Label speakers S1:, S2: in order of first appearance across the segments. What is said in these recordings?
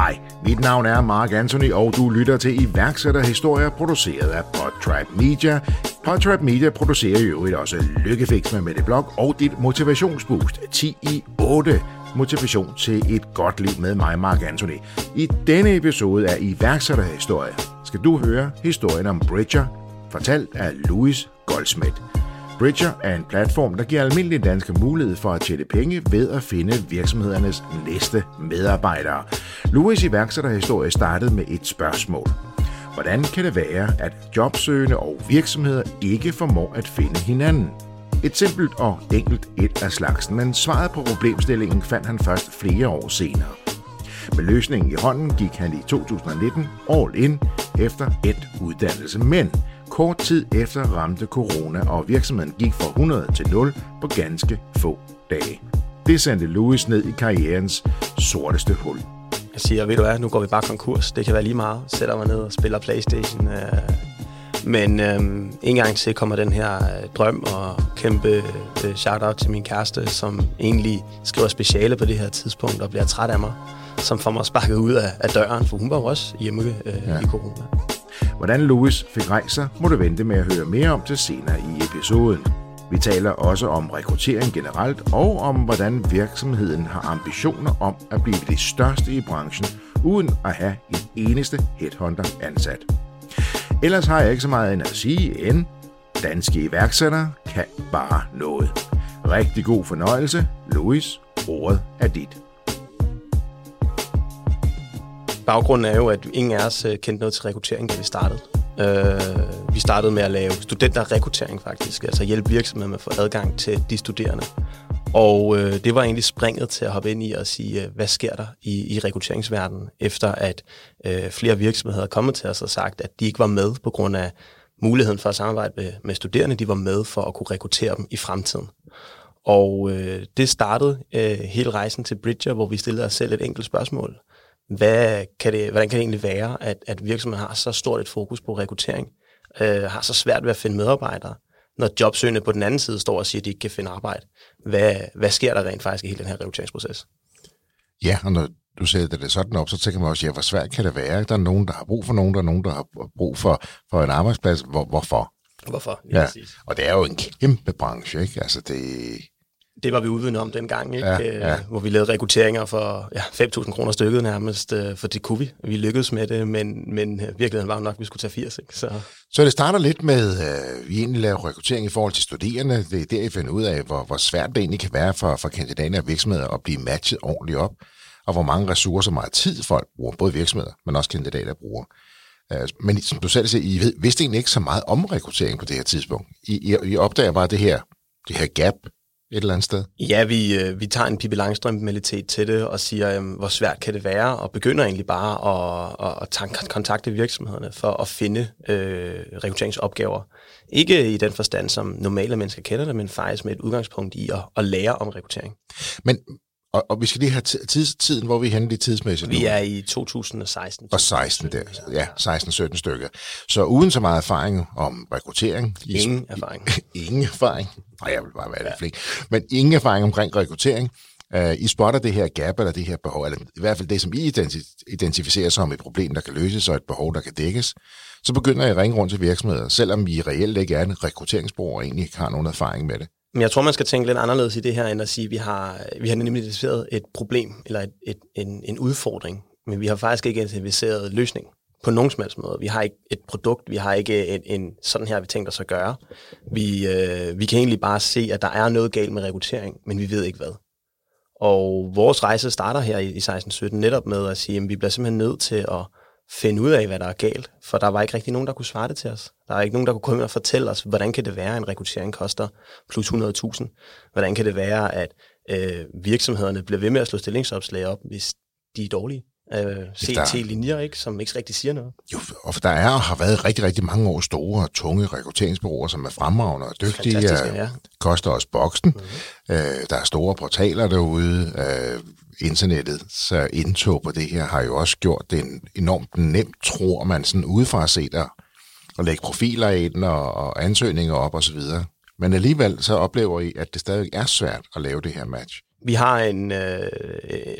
S1: Hej, mit navn er Mark Anthony, og du lytter til iværksætterhistorier produceret af Podtribe Media. Podtribe Media producerer jo også Lykkefix med Mette Blog og dit motivationsboost 10 i 8 motivation til et godt liv med mig, Mark Anthony. I denne episode af iværksætterhistorie skal du høre historien om Bridger, fortalt af Louis Goldsmith. Bridger er en platform, der giver almindelige danske mulighed for at tjene penge ved at finde virksomhedernes næste medarbejdere. Louis iværksætterhistorie startede med et spørgsmål. Hvordan kan det være, at jobsøgende og virksomheder ikke formår at finde hinanden? Et simpelt og enkelt et af slagsen, men svaret på problemstillingen fandt han først flere år senere. Med løsningen i hånden gik han i 2019 all in efter endt uddannelse, men Kort tid efter ramte corona, og virksomheden gik fra 100 til 0 på ganske få dage. Det sendte Louis ned i karrierens sorteste hul.
S2: Jeg siger, ved du hvad, nu går vi bare konkurs. Det kan være lige meget. Sætter mig ned og spiller Playstation. Øh. Men øh, en gang til kommer den her øh, drøm og kæmpe øh, shout-out til min kæreste, som egentlig skriver speciale på det her tidspunkt og bliver træt af mig, som får mig sparket ud af, af døren, for hun var jo også hjemme øh, ja. i corona.
S1: Hvordan Louis fik rejst sig, må du vente med at høre mere om til senere i episoden. Vi taler også om rekruttering generelt og om, hvordan virksomheden har ambitioner om at blive det største i branchen, uden at have en eneste headhunter ansat. Ellers har jeg ikke så meget end at sige, end danske iværksættere kan bare noget. Rigtig god fornøjelse. Louis, ordet er dit.
S2: Baggrunden er jo, at ingen af os øh, kendte noget til rekruttering, da vi startede. Uh, vi startede med at lave studenterrekruttering faktisk, altså hjælpe virksomheder med at få adgang til de studerende. Og uh, det var egentlig springet til at hoppe ind i og sige, uh, hvad sker der i, i rekrutteringsverdenen, efter at uh, flere virksomheder er kommet til os og sagt, at de ikke var med på grund af muligheden for at samarbejde med, med studerende, de var med for at kunne rekruttere dem i fremtiden. Og uh, det startede uh, hele rejsen til Bridger, hvor vi stillede os selv et enkelt spørgsmål hvad kan det, hvordan kan det egentlig være, at, at virksomheden har så stort et fokus på rekruttering, øh, har så svært ved at finde medarbejdere, når jobsøgende på den anden side står og siger, at de ikke kan finde arbejde. Hvad, hvad sker der rent faktisk i hele den her rekrutteringsproces?
S1: Ja, og når du sætter det sådan op, så tænker man også, ja, hvor svært kan det være? Der er nogen, der har brug for nogen, der er nogen, der har brug for, for en arbejdsplads. Hvor, hvorfor?
S2: Hvorfor?
S1: Ja, ja. og det er jo en kæmpe branche, ikke? Altså, det,
S2: det var vi uvidende om dengang, ikke? Ja, ja. Øh, hvor vi lavede rekrutteringer for ja, 5.000 kroner stykket nærmest, øh, for det kunne vi. Vi lykkedes med det, men, men øh, virkeligheden var nok, at vi skulle tage 80. Ikke?
S1: Så. Så det starter lidt med, at vi egentlig laver rekruttering i forhold til studerende. Det er der, I finder ud af, hvor, hvor svært det egentlig kan være for, for kandidater og virksomheder at blive matchet ordentligt op, og hvor mange ressourcer, meget tid folk bruger, både virksomheder, men også kandidater bruger. Men som du selv siger, I ved, vidste egentlig ikke så meget om rekruttering på det her tidspunkt. I, I, I opdager bare det her, det her gap, et eller andet sted?
S2: Ja, vi, øh, vi tager en Pippi Langstrøm-mentalitet til det og siger, øh, hvor svært kan det være, og begynder egentlig bare at, at, at kontakte virksomhederne for at finde øh, rekrutteringsopgaver. Ikke i den forstand, som normale mennesker kender det, men faktisk med et udgangspunkt i at, at lære om rekruttering.
S1: Men og, og vi skal lige have tids, tiden, hvor vi er henne i tidsmæssigt.
S2: Vi er i 2016.
S1: Og 16 der, ja, 16-17 stykker. Så uden så meget erfaring om rekruttering.
S2: Ingen erfaring.
S1: ingen erfaring. Nej, jeg vil bare være lidt flink. Men ingen erfaring omkring rekruttering. Uh, I spotter det her gap, eller det her behov, eller i hvert fald det, som I identificerer som et problem, der kan løses, og et behov, der kan dækkes. Så begynder jeg at ringe rundt til virksomheder, selvom vi reelt ikke er en rekrutteringsbrug og egentlig ikke har nogen erfaring med det.
S2: Men jeg tror, man skal tænke lidt anderledes i det her, end at sige, at vi har, vi har nemlig identificeret et problem, eller et, et, en, en udfordring, men vi har faktisk ikke identificeret løsning på nogen som helst måde. Vi har ikke et produkt, vi har ikke en, en sådan her, vi tænkt os at gøre. Vi, øh, vi kan egentlig bare se, at der er noget galt med rekruttering, men vi ved ikke hvad. Og vores rejse starter her i, i 16-17 netop med at sige, at vi bliver simpelthen nødt til at finde ud af, hvad der er galt, for der var ikke rigtig nogen, der kunne svare det til os. Der er ikke nogen, der kunne komme og fortælle os, hvordan kan det være, at en rekruttering koster plus 100.000? Hvordan kan det være, at øh, virksomhederne bliver ved med at slå stillingsopslag op, hvis de er dårlige? Øh, CT-linjer, ikke, som ikke rigtig siger noget.
S1: Jo, og der er og har været rigtig, rigtig mange år store og tunge rekrutteringsbureauer, som er fremragende og dygtige. Ja. Koster os boksen. Mm-hmm. Øh, der er store portaler derude. Øh, internettets indtog på det her har jo også gjort det en enormt nemt, tror man, sådan udefra set at, at lægge profiler i den og, og ansøgninger op osv. Men alligevel så oplever I, at det stadig er svært at lave det her match.
S2: vi har en øh,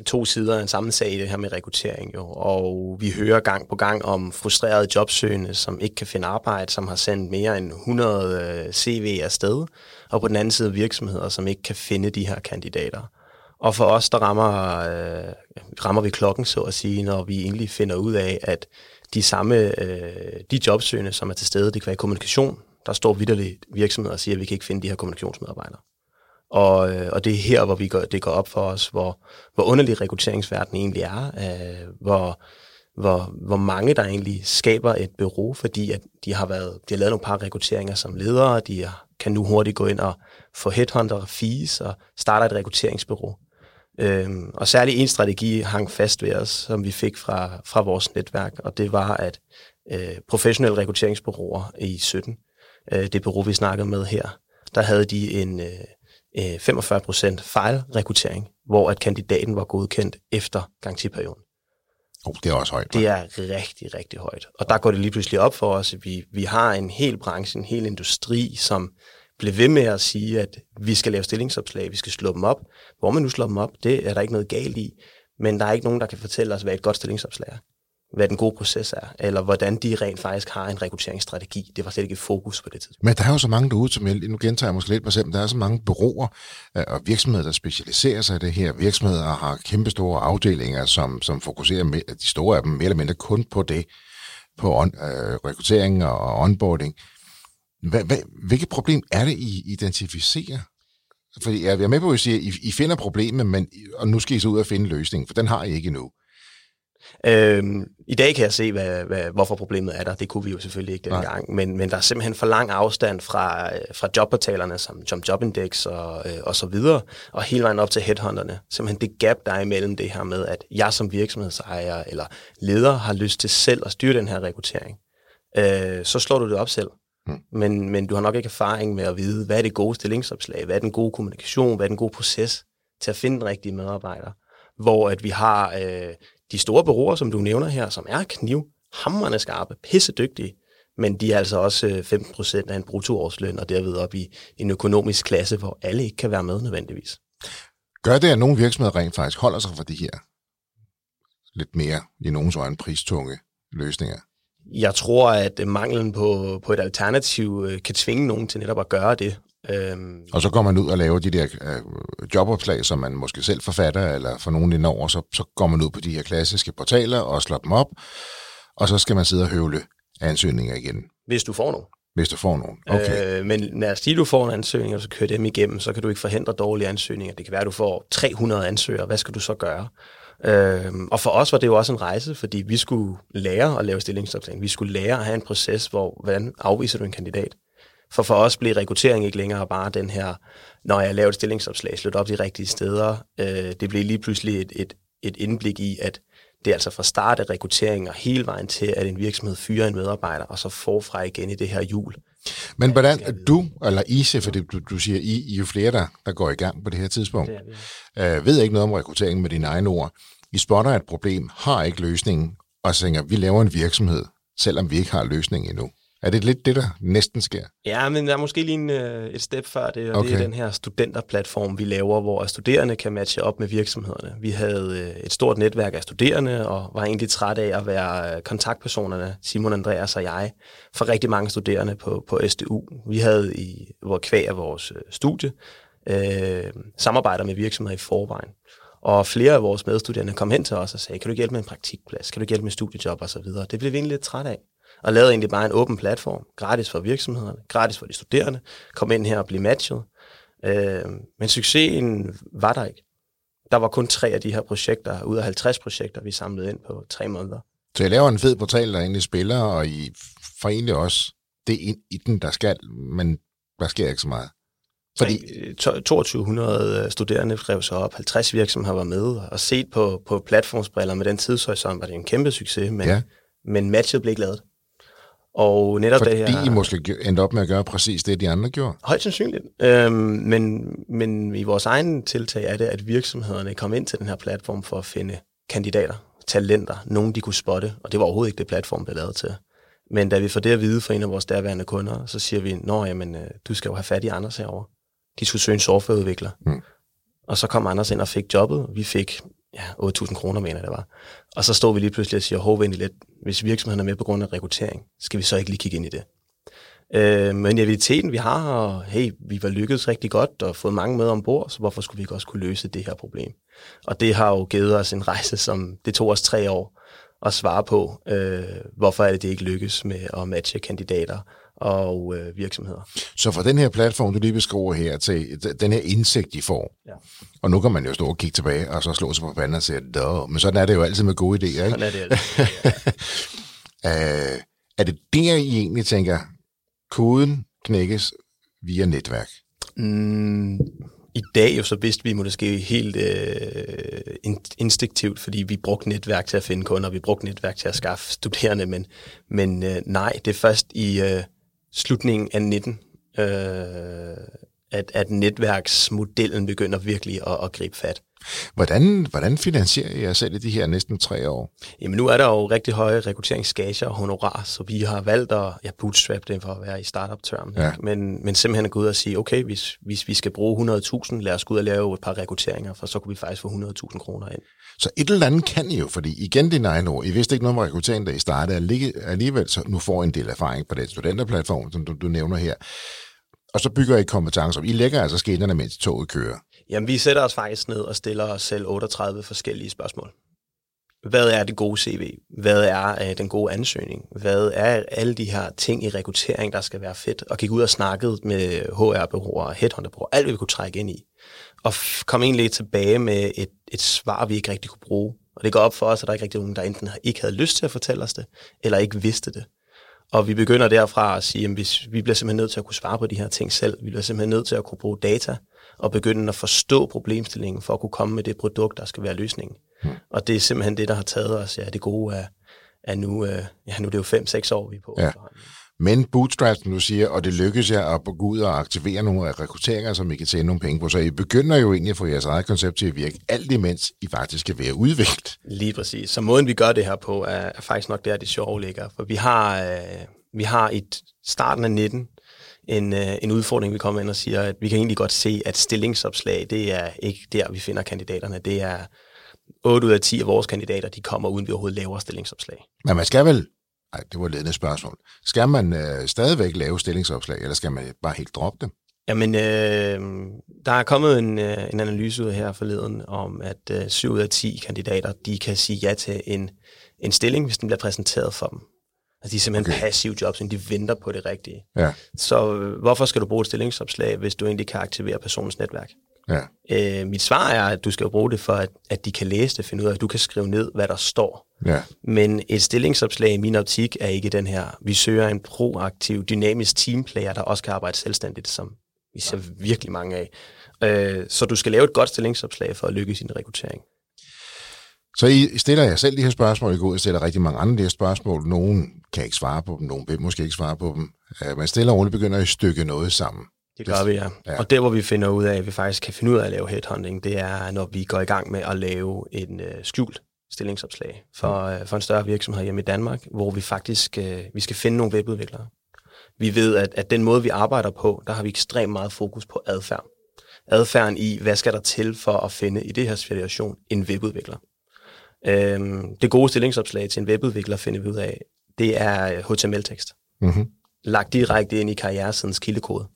S2: to sider af en samme sag i det her med rekruttering, jo, og vi hører gang på gang om frustrerede jobsøgende, som ikke kan finde arbejde, som har sendt mere end 100 øh, CV afsted, og på den anden side virksomheder, som ikke kan finde de her kandidater. Og for os, der rammer, øh, rammer vi klokken, så at sige, når vi egentlig finder ud af, at de samme, øh, de jobsøgende, som er til stede, det kan være kommunikation, der står vidderligt virksomheder og siger, at vi kan ikke finde de her kommunikationsmedarbejdere. Og, øh, og det er her, hvor vi går, det går op for os, hvor, hvor underlig rekrutteringsverdenen egentlig er, øh, hvor, hvor, hvor mange der egentlig skaber et bureau, fordi at de har, været, de har lavet nogle par rekrutteringer som ledere, de kan nu hurtigt gå ind og få headhunter og fees og starter et rekrutteringsbureau. Øhm, og særlig en strategi hang fast ved os, som vi fik fra, fra vores netværk, og det var, at øh, professionelle rekrutteringsbureauer i 17, øh, det bureau, vi snakkede med her, der havde de en øh, 45% øh, fejlrekruttering, hvor at kandidaten var godkendt efter garantiperioden.
S1: Oh, det er også højt.
S2: Det er rigtig, rigtig højt. Og der går det lige pludselig op for os, at vi, vi har en hel branche, en hel industri, som blev ved med at sige, at vi skal lave stillingsopslag, vi skal slå dem op. Hvor man nu slår dem op, det er der ikke noget galt i. Men der er ikke nogen, der kan fortælle os, hvad et godt stillingsopslag er. Hvad den gode proces er, eller hvordan de rent faktisk har en rekrutteringsstrategi. Det var slet ikke et fokus på det tidspunkt.
S1: Men der er jo så mange derude, som jeg, nu gentager jeg måske lidt mig selv, men der er så mange bureauer øh, og virksomheder, der specialiserer sig i det her. Virksomheder har kæmpestore afdelinger, som, som fokuserer med, de store af dem mere eller mindre kun på det, på on, øh, rekruttering og onboarding. Hvad, hvad, hvilket problem er det, I identificerer? Fordi jeg er med på, at I siger, at I, I finder problemet, men, og nu skal I så ud og finde løsningen, for den har I ikke endnu.
S2: Øhm, I dag kan jeg se, hvad, hvad, hvorfor problemet er der. Det kunne vi jo selvfølgelig ikke dengang. Men, men der er simpelthen for lang afstand fra, fra jobportalerne som Jump Job Index og, øh, og så videre, og hele vejen op til headhunterne. Simpelthen det gap, der er imellem det her med, at jeg som virksomhedsejer eller leder har lyst til selv at styre den her rekruttering. Øh, så slår du det op selv. Mm. Men, men du har nok ikke erfaring med at vide, hvad er det gode stillingsopslag, hvad er den gode kommunikation, hvad er den gode proces til at finde den rigtige medarbejder. Hvor at vi har øh, de store bureauer, som du nævner her, som er kniv, hammerne skarpe, pissedygtige, men de er altså også 15 øh, procent af en bruttoårsløn, og derved op i en økonomisk klasse, hvor alle ikke kan være med nødvendigvis.
S1: Gør det, at nogle virksomheder rent faktisk holder sig for de her lidt mere i nogens øjne pristunge løsninger?
S2: Jeg tror, at manglen på, på et alternativ øh, kan tvinge nogen til netop at gøre det.
S1: Øhm. Og så går man ud og laver de der øh, jobopslag, som man måske selv forfatter, eller for nogen indover, så, så går man ud på de her klassiske portaler og slår dem op, og så skal man sidde og høvle ansøgninger igen.
S2: Hvis du får nogen.
S1: Hvis du får nogen, okay.
S2: Øh, men når sige, du får en ansøgning, og så kører dem igennem, så kan du ikke forhindre dårlige ansøgninger. Det kan være, at du får 300 ansøgere. Hvad skal du så gøre? Øh, og for os var det jo også en rejse, fordi vi skulle lære at lave stillingsopslag. Vi skulle lære at have en proces, hvor hvordan afviser du en kandidat? For for os blev rekruttering ikke længere bare den her, når jeg laver et stillingsopslag, slut op de rigtige steder. Øh, det blev lige pludselig et, et, et indblik i, at det er altså fra start af rekruttering og hele vejen til, at en virksomhed fyrer en medarbejder, og så forfra igen i det her hjul.
S1: Men hvordan du, eller I, for det, du, du siger I, I er jo flere, der, der går i gang på det her tidspunkt, det det. Øh, ved ikke noget om rekruttering med dine egne ord. I spotter et problem, har ikke løsningen, og tænker, vi laver en virksomhed, selvom vi ikke har løsningen endnu. Er det lidt det, der næsten sker?
S2: Ja, men der er måske lige en, øh, et step før det, og okay. det er den her studenterplatform, vi laver, hvor studerende kan matche op med virksomhederne. Vi havde øh, et stort netværk af studerende, og var egentlig træt af at være øh, kontaktpersonerne, Simon Andreas og jeg, for rigtig mange studerende på, på SDU. Vi havde i hvor kvæg af vores studie øh, samarbejder med virksomheder i forvejen. Og flere af vores medstuderende kom hen til os og sagde, kan du hjælpe med en praktikplads? Kan du hjælpe med studiejob osv.? Det blev vi egentlig lidt træt af og lavede egentlig bare en åben platform, gratis for virksomhederne, gratis for de studerende, kom ind her og blive matchet. Øh, men succesen var der ikke. Der var kun tre af de her projekter, ud af 50 projekter, vi samlede ind på tre måneder.
S1: Så jeg laver en fed portal, der egentlig spiller, og I får egentlig også det ind i den, der skal, men der sker ikke så meget.
S2: Fordi 2200 øh, studerende skrev sig op, 50 virksomheder var med, og set på, på platformsbriller med den tidshorisont, var det en kæmpe succes, men, ja. men matchet blev ikke lavet.
S1: Og netop Fordi det her... I måske endte op med at gøre præcis det, de andre gjorde?
S2: Højst sandsynligt. Øhm, men, men i vores egen tiltag er det, at virksomhederne kom ind til den her platform for at finde kandidater, talenter, nogen de kunne spotte, og det var overhovedet ikke det platform, der lavet til. Men da vi får det at vide fra en af vores derværende kunder, så siger vi, nå jamen, øh, du skal jo have fat i andre herovre. De skulle søge en softwareudvikler. Mm. Og så kom Anders ind og fik jobbet. Vi fik ja, 8.000 kroner, mener det var. Og så står vi lige pludselig og siger, hov, lidt, hvis virksomheden er med på grund af rekruttering, skal vi så ikke lige kigge ind i det? Øh, men naiviteten, vi har, og hey, vi var lykkedes rigtig godt og fået mange med ombord, så hvorfor skulle vi ikke også kunne løse det her problem? Og det har jo givet os en rejse, som det tog os tre år at svare på, øh, hvorfor er det, det ikke lykkes med at matche kandidater og øh, virksomheder.
S1: Så for den her platform, du lige beskriver her, til den her indsigt, I får, ja. og nu kan man jo stå og kigge tilbage, og så slå sig på panden og sige, Då. men sådan er det jo altid med gode idéer, ikke?
S2: Sådan er det altid.
S1: Ja. uh, er det der, I egentlig tænker, koden knækkes via netværk?
S2: Mm, I dag jo så vidste vi måske helt øh, instinktivt, fordi vi brugte netværk til at finde kunder, vi brugte netværk til at skaffe studerende, men, men øh, nej, det er først i øh, slutningen af 19, øh, at, at netværksmodellen begynder virkelig at, at gribe fat.
S1: Hvordan, hvordan finansierer I jer selv i de her næsten tre år?
S2: Jamen nu er der jo rigtig høje rekrutteringsgager og honorar, så vi har valgt at ja, bootstrap det for at være i startup-term. Ja. Men, men simpelthen at gå ud og sige, okay, hvis, hvis vi skal bruge 100.000, lad os gå ud og lave et par rekrutteringer, for så kunne vi faktisk få 100.000 kroner ind.
S1: Så et eller andet kan I jo, fordi igen din egen ord, I vidste ikke noget om rekruttering, da I startede, alligevel så nu får I en del erfaring på den studenterplatform, som du, du nævner her. Og så bygger I kompetencer. I lægger altså skinnerne, mens toget kører.
S2: Jamen, vi sætter os faktisk ned og stiller os selv 38 forskellige spørgsmål. Hvad er det gode CV? Hvad er øh, den gode ansøgning? Hvad er alle de her ting i rekruttering, der skal være fedt? Og gik ud og snakkede med HR-bureauer og headhunter alt vi kunne trække ind i. Og kom egentlig tilbage med et, et svar, vi ikke rigtig kunne bruge. Og det går op for os, at der ikke rigtig nogen, der enten ikke havde lyst til at fortælle os det, eller ikke vidste det. Og vi begynder derfra at sige, at vi bliver simpelthen nødt til at kunne svare på de her ting selv. Vi bliver simpelthen nødt til at kunne bruge data og begynde at forstå problemstillingen for at kunne komme med det produkt, der skal være løsningen. Hmm. Og det er simpelthen det, der har taget os. Ja, det gode er, er nu, øh, ja, nu er det jo 5-6 år, vi er på. Ja.
S1: Men bootstrap, som du siger, og det lykkes jer at gå ud og aktivere nogle rekrutteringer, som I kan tjene nogle penge på. Så I begynder jo egentlig at få jeres eget koncept til at virke, alt imens I faktisk skal være udviklet.
S2: Lige præcis. Så måden, vi gør det her på, er, er faktisk nok der, det sjove ligger. For vi har, øh, vi har i starten af 19 en, øh, en udfordring, vi kommer ind og siger, at vi kan egentlig godt se, at stillingsopslag, det er ikke der, vi finder kandidaterne. Det er 8 ud af 10 af vores kandidater, de kommer uden vi overhovedet laver stillingsopslag.
S1: Men man skal vel, nej, det var et ledende spørgsmål, skal man øh, stadigvæk lave stillingsopslag, eller skal man bare helt droppe dem?
S2: Jamen, øh, der er kommet en, øh, en analyse ud her forleden om, at øh, 7 ud af 10 kandidater, de kan sige ja til en, en stilling, hvis den bliver præsenteret for dem. Altså, de er simpelthen okay. passive jobs, de venter på det rigtige. Ja. Så øh, hvorfor skal du bruge et stillingsopslag, hvis du egentlig kan aktivere personens netværk? Ja. Øh, mit svar er, at du skal bruge det for, at, at de kan læse det, finde ud af, at du kan skrive ned, hvad der står. Ja. Men et stillingsopslag i min optik er ikke den her. Vi søger en proaktiv, dynamisk teamplayer, der også kan arbejde selvstændigt, som vi ser virkelig mange af. Øh, så du skal lave et godt stillingsopslag for at lykkes i din rekruttering.
S1: Så I stiller jer selv de her spørgsmål, I går ud og stiller rigtig mange andre de her spørgsmål. Nogen kan ikke svare på dem, nogen vil måske ikke svare på dem. Man stiller og roligt begynder at stykke noget sammen.
S2: Det gør vi, ja. ja. Og der, hvor vi finder ud af, at vi faktisk kan finde ud af at lave headhunting, det er, når vi går i gang med at lave en øh, skjult stillingsopslag for, mm. øh, for en større virksomhed hjemme i Danmark, hvor vi faktisk øh, vi skal finde nogle webudviklere. Vi ved, at, at den måde, vi arbejder på, der har vi ekstremt meget fokus på adfærd. Adfærden i, hvad skal der til for at finde i det her situation en webudvikler. Øhm, det gode stillingsopslag til en webudvikler finder vi ud af, det er HTML-tekst. Mm-hmm. Lagt direkte ind i karrieresidens kildekode.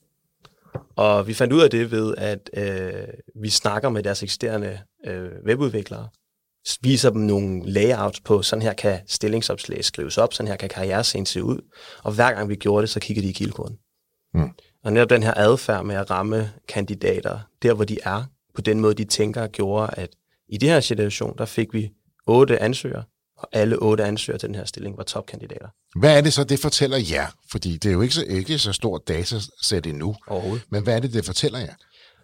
S2: Og vi fandt ud af det ved, at øh, vi snakker med deres eksisterende øh, webudviklere, viser dem nogle layouts på, sådan her kan stillingsopslag skrives op, sådan her kan karrierescenen se ud. Og hver gang vi gjorde det, så kiggede de i kildekoden. Mm. Og netop den her adfærd med at ramme kandidater, der hvor de er, på den måde de tænker, gjorde, at i det her situation, der fik vi otte ansøgere, og alle otte ansøgere til den her stilling var topkandidater.
S1: Hvad er det så, det fortæller jer? Fordi det er jo ikke så, ikke så stort datasæt endnu.
S2: Overhovedet.
S1: Men hvad er det, det fortæller jer?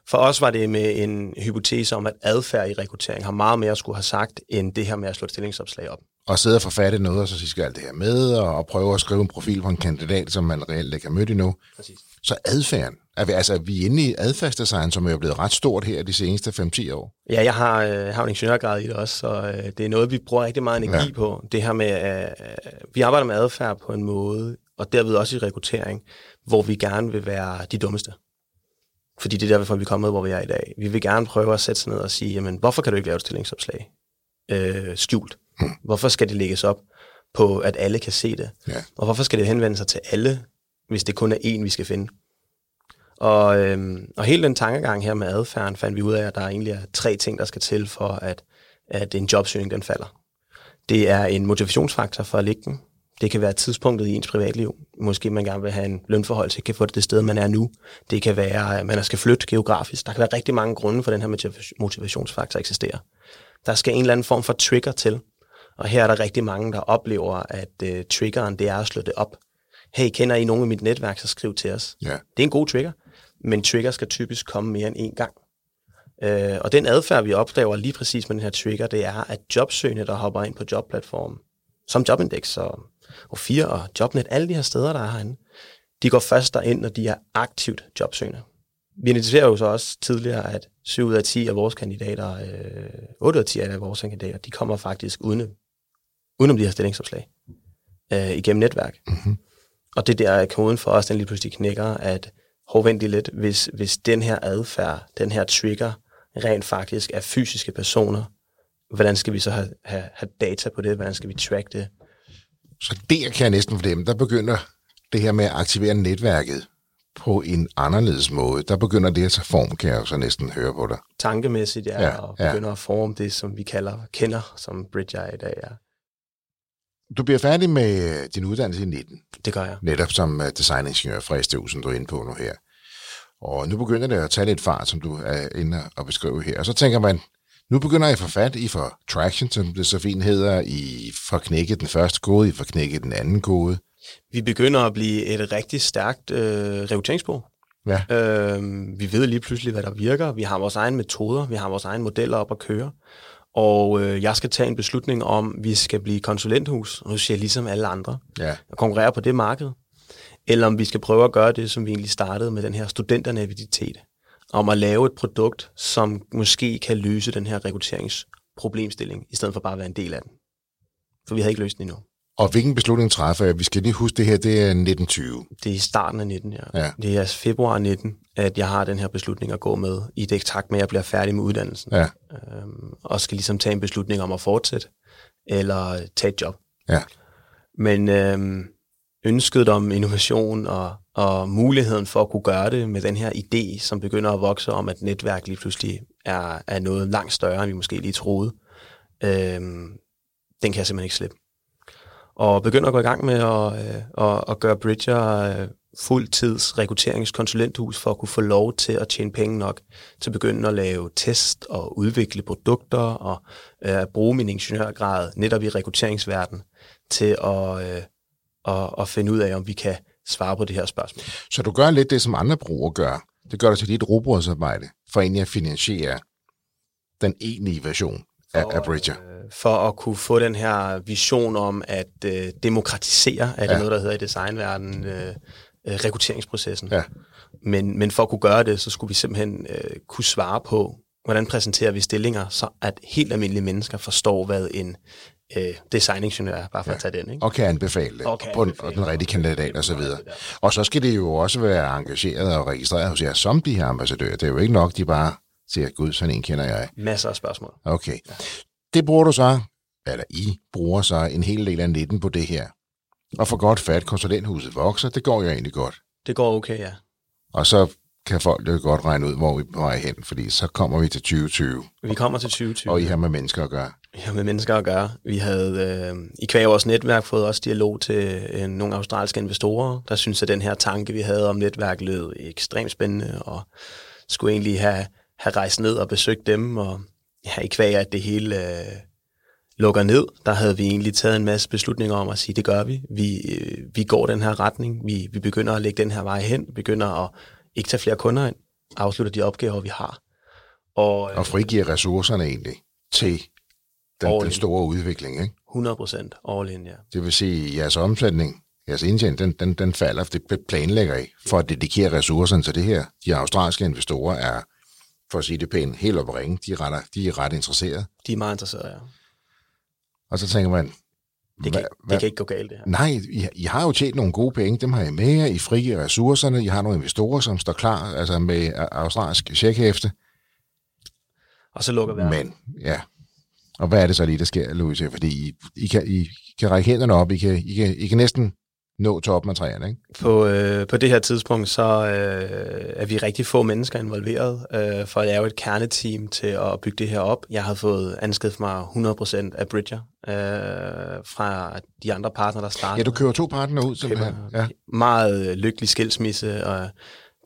S2: For os var det med en hypotese om, at adfærd i rekruttering har meget mere at skulle have sagt, end det her med at slå et stillingsopslag op.
S1: Og sidde og forfatte noget, og så skal alt det her med, og prøve at skrive en profil på en kandidat, som man reelt ikke har mødt endnu. Præcis. Så adfærden, er altså, vi er inde i adfærdsdesign, som er blevet ret stort her de seneste 5-10 år.
S2: Ja, jeg har, øh, har en ingeniørgrad i det også, så øh, det er noget, vi bruger rigtig meget energi ja. på. Det her med, øh, vi arbejder med adfærd på en måde, og derved også i rekruttering, hvor vi gerne vil være de dummeste. Fordi det er derfor, vi er kommet, hvor vi er i dag. Vi vil gerne prøve at sætte sig ned og sige, jamen, hvorfor kan du ikke lave et stillingsopslag øh, skjult? Hmm. Hvorfor skal det lægges op på, at alle kan se det?
S1: Ja.
S2: Og hvorfor skal det henvende sig til alle, hvis det kun er én, vi skal finde? Og, øhm, og hele den tankegang her med adfærden fandt vi ud af, at der egentlig er tre ting, der skal til for, at, at en jobsøgning den falder. Det er en motivationsfaktor for at ligge den. Det kan være tidspunktet i ens privatliv. Måske man gerne vil have en lønforhold, så kan få det det sted, man er nu. Det kan være, at man skal flytte geografisk. Der kan være rigtig mange grunde for, at den her motivationsfaktor eksisterer. Der skal en eller anden form for trigger til. Og her er der rigtig mange, der oplever, at øh, triggeren det er at slå det op. Hey, kender I nogen af mit netværk, så skriv til os.
S1: Ja.
S2: Det er en god trigger, men trigger skal typisk komme mere end én gang. Uh, og den adfærd, vi opdager lige præcis med den her trigger, det er, at jobsøgende, der hopper ind på jobplatformen, som Jobindex og, og 4 og Jobnet, alle de her steder, der er herinde, de går først derind, når de er aktivt jobsøgende. Vi identificerer jo så også tidligere, at 7 ud af 10 af vores kandidater, øh, 8 ud af 10 af vores kandidater, de kommer faktisk uden, udenom de her stillingsopslag øh, igennem netværk.
S1: Mm-hmm.
S2: Og det der er koden for os, den lige pludselig knækker, at hårdvendigt lidt, hvis, hvis den her adfærd, den her trigger, rent faktisk er fysiske personer, hvordan skal vi så have, have, have data på det? Hvordan skal vi track det?
S1: Så der kan jeg næsten fornemme, der begynder det her med at aktivere netværket på en anderledes måde. Der begynder det at tage form, kan jeg jo så næsten høre på dig.
S2: Tankemæssigt, ja,
S1: Ja,
S2: ja og
S1: ja.
S2: begynder at forme det, som vi kalder, kender som Bridge er i dag, ja.
S1: Du bliver færdig med din uddannelse i 19,
S2: Det gør jeg.
S1: netop som øh, designingeniør fra SDU, som du er inde på nu her. Og nu begynder det at tage lidt fart, som du er inde og beskrive her. Og så tænker man, nu begynder jeg at få fat i for traction, som det så fint hedder, i for knække den første kode, i for knække den anden kode.
S2: Vi begynder at blive et rigtig stærkt øh, rekrutteringsbureau.
S1: Ja.
S2: Øh, vi ved lige pludselig, hvad der virker. Vi har vores egne metoder, vi har vores egne modeller op at køre. Og øh, jeg skal tage en beslutning om, vi skal blive konsulenthus, og nu siger jeg ligesom alle andre,
S1: Ja,
S2: og konkurrere på det marked. Eller om vi skal prøve at gøre det, som vi egentlig startede med den her studenternaviditet. Om at lave et produkt, som måske kan løse den her rekrutteringsproblemstilling, i stedet for bare at være en del af den. For vi havde ikke løst den endnu.
S1: og hvilken beslutning træffer jeg? Vi skal lige huske, det her det er 1920.
S2: Det er i starten af 19, ja.
S1: Ja.
S2: Det er februar 19, at jeg har den her beslutning at gå med, i det takt med, at jeg bliver færdig med uddannelsen.
S1: Ja,
S2: Øhm, og skal ligesom tage en beslutning om at fortsætte, eller tage et job.
S1: ja,
S2: Men øhm, ønsket om innovation og, og muligheden for at kunne gøre det med den her idé, som begynder at vokse om, at netværk lige pludselig er, er noget langt større, end vi måske lige troede, øhm, den kan jeg simpelthen ikke slippe. Og begynder at gå i gang med at, øh, at, at gøre Bridger øh, fuldtids rekrutteringskonsulenthus for at kunne få lov til at tjene penge nok til at begynde at lave test og udvikle produkter og øh, bruge min ingeniørgrad netop i rekrutteringsverdenen til at, øh, at, at finde ud af, om vi kan svare på det her spørgsmål.
S1: Så du gør lidt det, som andre brugere gør. Det gør du til dit robotsarbejde, for egentlig at finansiere den egentlige version af, af Bridger.
S2: Øh, For at kunne få den her vision om at øh, demokratisere, er det
S1: ja.
S2: noget, der hedder i designverdenen, øh, øh, rekrutteringsprocessen.
S1: Ja.
S2: Men, men for at kunne gøre det, så skulle vi simpelthen øh, kunne svare på, hvordan præsenterer vi stillinger, så at helt almindelige mennesker forstår, hvad en øh, designingeniør er, bare for ja. at tage den. Ikke?
S1: Og kan anbefale det,
S2: Og kan
S1: på den,
S2: anbefale
S1: den rigtige kandidat og så videre. Og så skal det jo også være engageret og registreret hos jer som de her ambassadører. Det er jo ikke nok, de bare siger, gud, sådan en kender jeg.
S2: Masser af spørgsmål.
S1: Okay. Det bruger du så, eller I bruger så en hel del af 19 på det her. Og for godt fat, konsulenthuset vokser, det går jo egentlig godt.
S2: Det går okay, ja.
S1: Og så kan folk jo godt regne ud, hvor vi er på vej hen, fordi så kommer vi til 2020,
S2: Vi kommer til 2020.
S1: og I har med mennesker at gøre.
S2: Vi har med mennesker at gøre. Vi havde øh, i kvæg vores netværk fået også dialog til øh, nogle australske investorer, der synes at den her tanke, vi havde om netværk, lød ekstremt spændende, og skulle egentlig have, have rejst ned og besøgt dem, og ja, i kvæg at det hele øh, lukker ned, der havde vi egentlig taget en masse beslutninger om at sige, det gør vi. Vi, øh, vi går den her retning. Vi, vi begynder at lægge den her vej hen. Begynder at ikke tage flere kunder ind. Afslutter de opgaver, vi har. Og, øh,
S1: Og frigiver ressourcerne egentlig til den, den store udvikling. Ikke?
S2: 100 procent all in, ja.
S1: Det vil sige, at jeres omsætning, jeres indtjening, den, den, den falder, for det planlægger I for at dedikere ressourcerne til det her. De australske investorer er, for at sige det pænt, helt op ringe. De er ret, de er ret interesserede.
S2: De er meget interesserede, ja.
S1: Og så tænker man,
S2: Det kan, hva, det kan ikke gå galt, det her.
S1: Nej, I, I har jo tjent nogle gode penge, dem har I med jer, I frigiver ressourcerne, I har nogle investorer, som står klar, altså med australsk checkhæfte.
S2: Og så lukker vi
S1: Men, ja. Og hvad er det så lige, der sker, Louise? Fordi I, I, kan, I kan række hænderne op, I kan, I kan, I kan næsten nå toppen af træerne, ikke?
S2: På, øh, på det her tidspunkt, så øh, er vi rigtig få mennesker involveret, øh, for at lave et kerneteam til at bygge det her op. Jeg har fået anskidt mig 100% af Bridger øh, fra de andre partnere, der startede.
S1: Ja, du kører to partnere ud, simpelthen. Ja.
S2: Meget lykkelig skilsmisse, og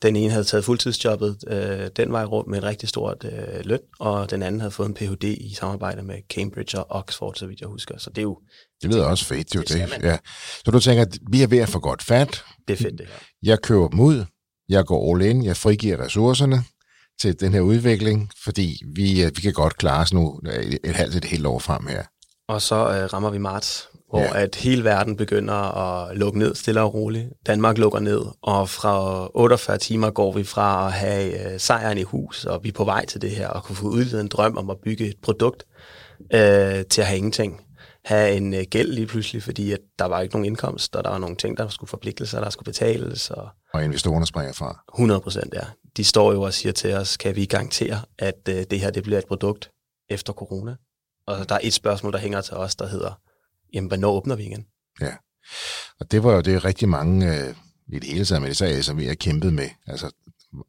S2: den ene havde taget fuldtidsjobbet øh, den vej rundt med et rigtig stort øh, løn, og den anden havde fået en Ph.D. i samarbejde med Cambridge og Oxford, så vidt jeg husker. Så det er jo...
S1: Det lyder også fedt, jo det. det. Ja. Så du tænker, at vi er ved at få godt fat.
S2: Det er fedt, det her.
S1: Jeg køber dem ud, jeg går all in, jeg frigiver ressourcerne til den her udvikling, fordi vi, øh, vi kan godt klare os nu et, et halvt et helt år frem her.
S2: Og så øh, rammer vi marts, hvor ja. at hele verden begynder at lukke ned stille og roligt. Danmark lukker ned, og fra 48 timer går vi fra at have øh, sejren i hus, og vi er på vej til det her, og kunne få udledet en drøm om at bygge et produkt, øh, til at have ingenting. Have en øh, gæld lige pludselig, fordi at der var ikke nogen indkomst, og der var nogle ting, der skulle forpligtelser, der skulle betales. Og,
S1: og investorerne springer fra?
S2: 100 procent, ja. De står jo og siger til os, kan vi garantere, at øh, det her det bliver et produkt efter corona? Og der er et spørgsmål, der hænger til os, der hedder, jamen, hvornår åbner vi igen?
S1: Ja, og det var jo det rigtig mange øh, i det hele taget med det sag, som vi har kæmpet med. Altså,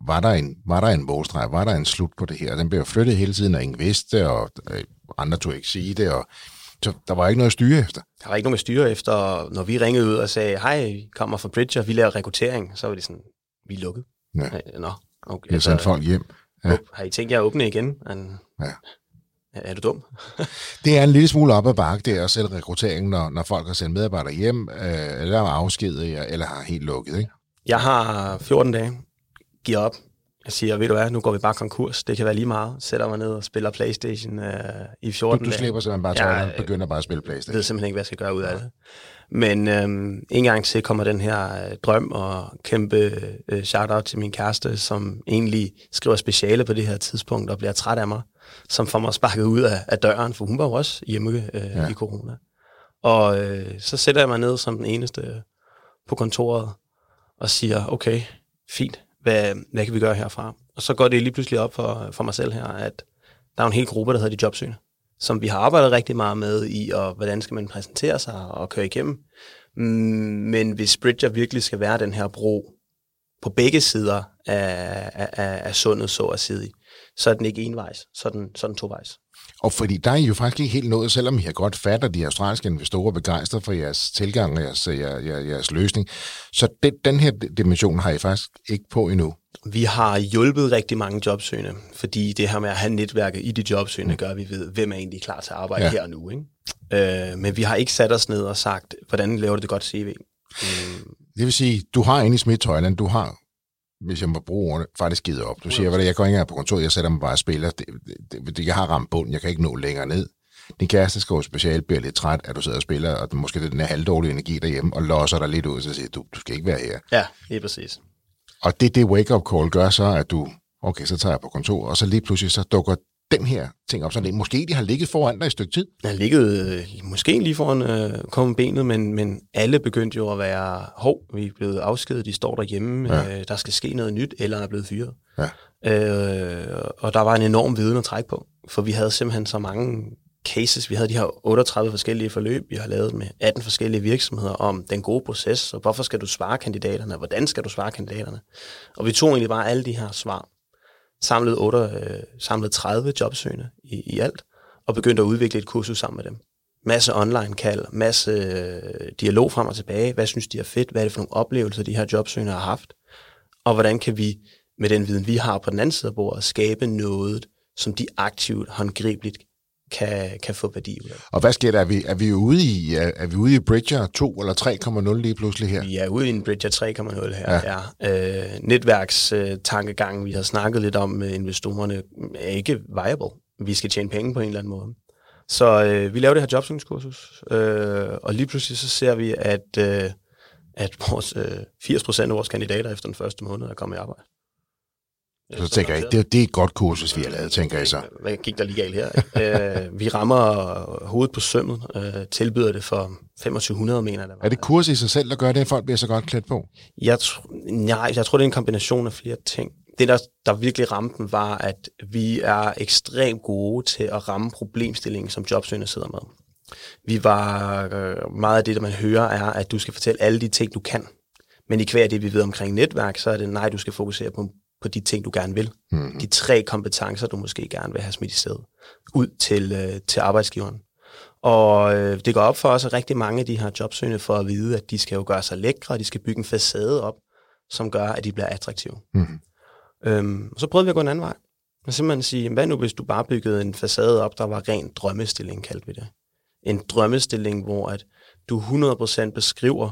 S1: var der en, var der en målstreg, var der en slut på det her? Den blev flyttet hele tiden, og ingen vidste, og øh, andre tog ikke sige det, og så der var ikke noget at styre efter.
S2: Der var ikke noget at styre efter, når vi ringede ud og sagde, hej, vi kommer fra Bridger, vi laver rekruttering, så var det sådan, vi er lukket.
S1: Ja.
S2: Nå,
S1: okay. Jeg sendte folk hjem.
S2: Ja. Har I tænkt jer at åbne igen? En, ja. Er du dum?
S1: det er en lille smule op ad bakke, det er selv rekrutteringen, når, når folk har sendt medarbejdere hjem, øh, eller har afskedet, eller har helt lukket, ikke?
S2: Jeg har 14 dage. Giver op. Jeg siger, ved du hvad, nu går vi bare konkurs. Det kan være lige meget. Sætter mig ned og spiller Playstation øh, i 14
S1: du, du slipper simpelthen bare tøjler og begynder bare at spille Playstation.
S2: Jeg ved simpelthen ikke, hvad jeg skal gøre ud af det. Men øh, en gang til kommer den her øh, drøm og kæmpe øh, shout-out til min kæreste, som egentlig skriver speciale på det her tidspunkt og bliver træt af mig som får mig sparket ud af, af døren, for hun var jo også hjemme øh, ja. i corona. Og øh, så sætter jeg mig ned som den eneste på kontoret og siger, okay, fint, hvad, hvad kan vi gøre herfra? Og så går det lige pludselig op for, for mig selv her, at der er en hel gruppe, der hedder de jobsøgende, som vi har arbejdet rigtig meget med i, og hvordan skal man præsentere sig og køre igennem. Mm, men hvis Bridger virkelig skal være den her bro på begge sider af, af, af sundet, så at sige, så er den ikke envejs, så er den, så er den tovejs.
S1: Og fordi der er I jo faktisk ikke helt nået, selvom har godt fat, at de australske investorer begejstret for jeres tilgang og jeres, jeres, jeres løsning. Så den, den her dimension har I faktisk ikke på endnu.
S2: Vi har hjulpet rigtig mange jobsøgende, fordi det her med at have netværket i de jobsøgende mm. gør, at vi ved, hvem er egentlig klar til at arbejde ja. her og nu. Ikke? Øh, men vi har ikke sat os ned og sagt, hvordan laver du det godt CV?
S1: Mm. Det vil sige, du har i Smith Thailand, du har hvis jeg må bruge ordene, faktisk givet op. Du siger, hvad jeg går ikke på kontoret, jeg sætter mig bare og spiller. Det, det, det, jeg har ramt bunden, jeg kan ikke nå længere ned. Din kæreste skal jo specielt blive lidt træt, at du sidder og spiller, og måske det er den her halvdårlige energi derhjemme, og losser dig lidt ud, og så siger du, du skal ikke være her.
S2: Ja, lige præcis.
S1: Og det, det wake-up call gør så, at du, okay, så tager jeg på kontor, og så lige pludselig så dukker den her ting op, så det, måske de har ligget foran dig et stykke tid?
S2: Jeg har ligget øh, måske lige foran øh, kommet benet, men, men alle begyndte jo at være, hov, vi er blevet afskedet, de står derhjemme, ja. øh, der skal ske noget nyt, eller er blevet fyret. Ja. Øh, og der var en enorm viden at trække på, for vi havde simpelthen så mange cases. Vi havde de her 38 forskellige forløb, vi har lavet med 18 forskellige virksomheder om den gode proces, og hvorfor skal du svare kandidaterne, og hvordan skal du svare kandidaterne. Og vi tog egentlig bare alle de her svar, samlet, 8, øh, samlet 30 jobsøgende i, i alt, og begyndte at udvikle et kursus sammen med dem. Masse online-kald, masse øh, dialog frem og tilbage. Hvad synes de er fedt? Hvad er det for nogle oplevelser, de her jobsøgende har haft? Og hvordan kan vi, med den viden, vi har på den anden side af bordet, skabe noget, som de aktivt, håndgribeligt kan, kan få værdi ud af.
S1: Og hvad sker der? Er vi, er vi ude i, er, er vi ude i Bridger 2 eller 3,0 lige pludselig her?
S2: Vi er ude i en Bridger 3,0 her, ja. ja. Øh, netværkstankegangen, vi har snakket lidt om med investorerne, er ikke viable. Vi skal tjene penge på en eller anden måde. Så øh, vi laver det her jobsøgningskursus, øh, og lige pludselig så ser vi, at, øh, at vores, øh, 80% af vores kandidater efter den første måned er kommet i arbejde.
S1: Så tænker jeg, det, det er et godt kursus, vi har lavet, tænker jeg så.
S2: Hvad gik der lige galt her? øh, vi rammer hovedet på sømmet, øh, tilbyder det for 2500, mener jeg.
S1: Er det kurs i sig selv, der gør det, at folk bliver så godt klædt på?
S2: Jeg, tr- nej, jeg tror, det er en kombination af flere ting. Det, der, der virkelig ramte den, var, at vi er ekstremt gode til at ramme problemstillingen, som jobsøgende sidder med. Vi var, øh, meget af det, der man hører, er, at du skal fortælle alle de ting, du kan. Men i hver det, vi ved omkring netværk, så er det, nej, du skal fokusere på, på de ting, du gerne vil. Mm. De tre kompetencer, du måske gerne vil have smidt i sted, ud til, øh, til arbejdsgiveren. Og øh, det går op for os, at rigtig mange af de her jobsøgende for at vide, at de skal jo gøre sig lækre, og de skal bygge en facade op, som gør, at de bliver attraktive. Mm. Øhm, og så prøvede vi at gå en anden vej. Og simpelthen sige, hvad nu hvis du bare byggede en facade op, der var ren drømmestilling, kaldte vi det. En drømmestilling, hvor at du 100% beskriver,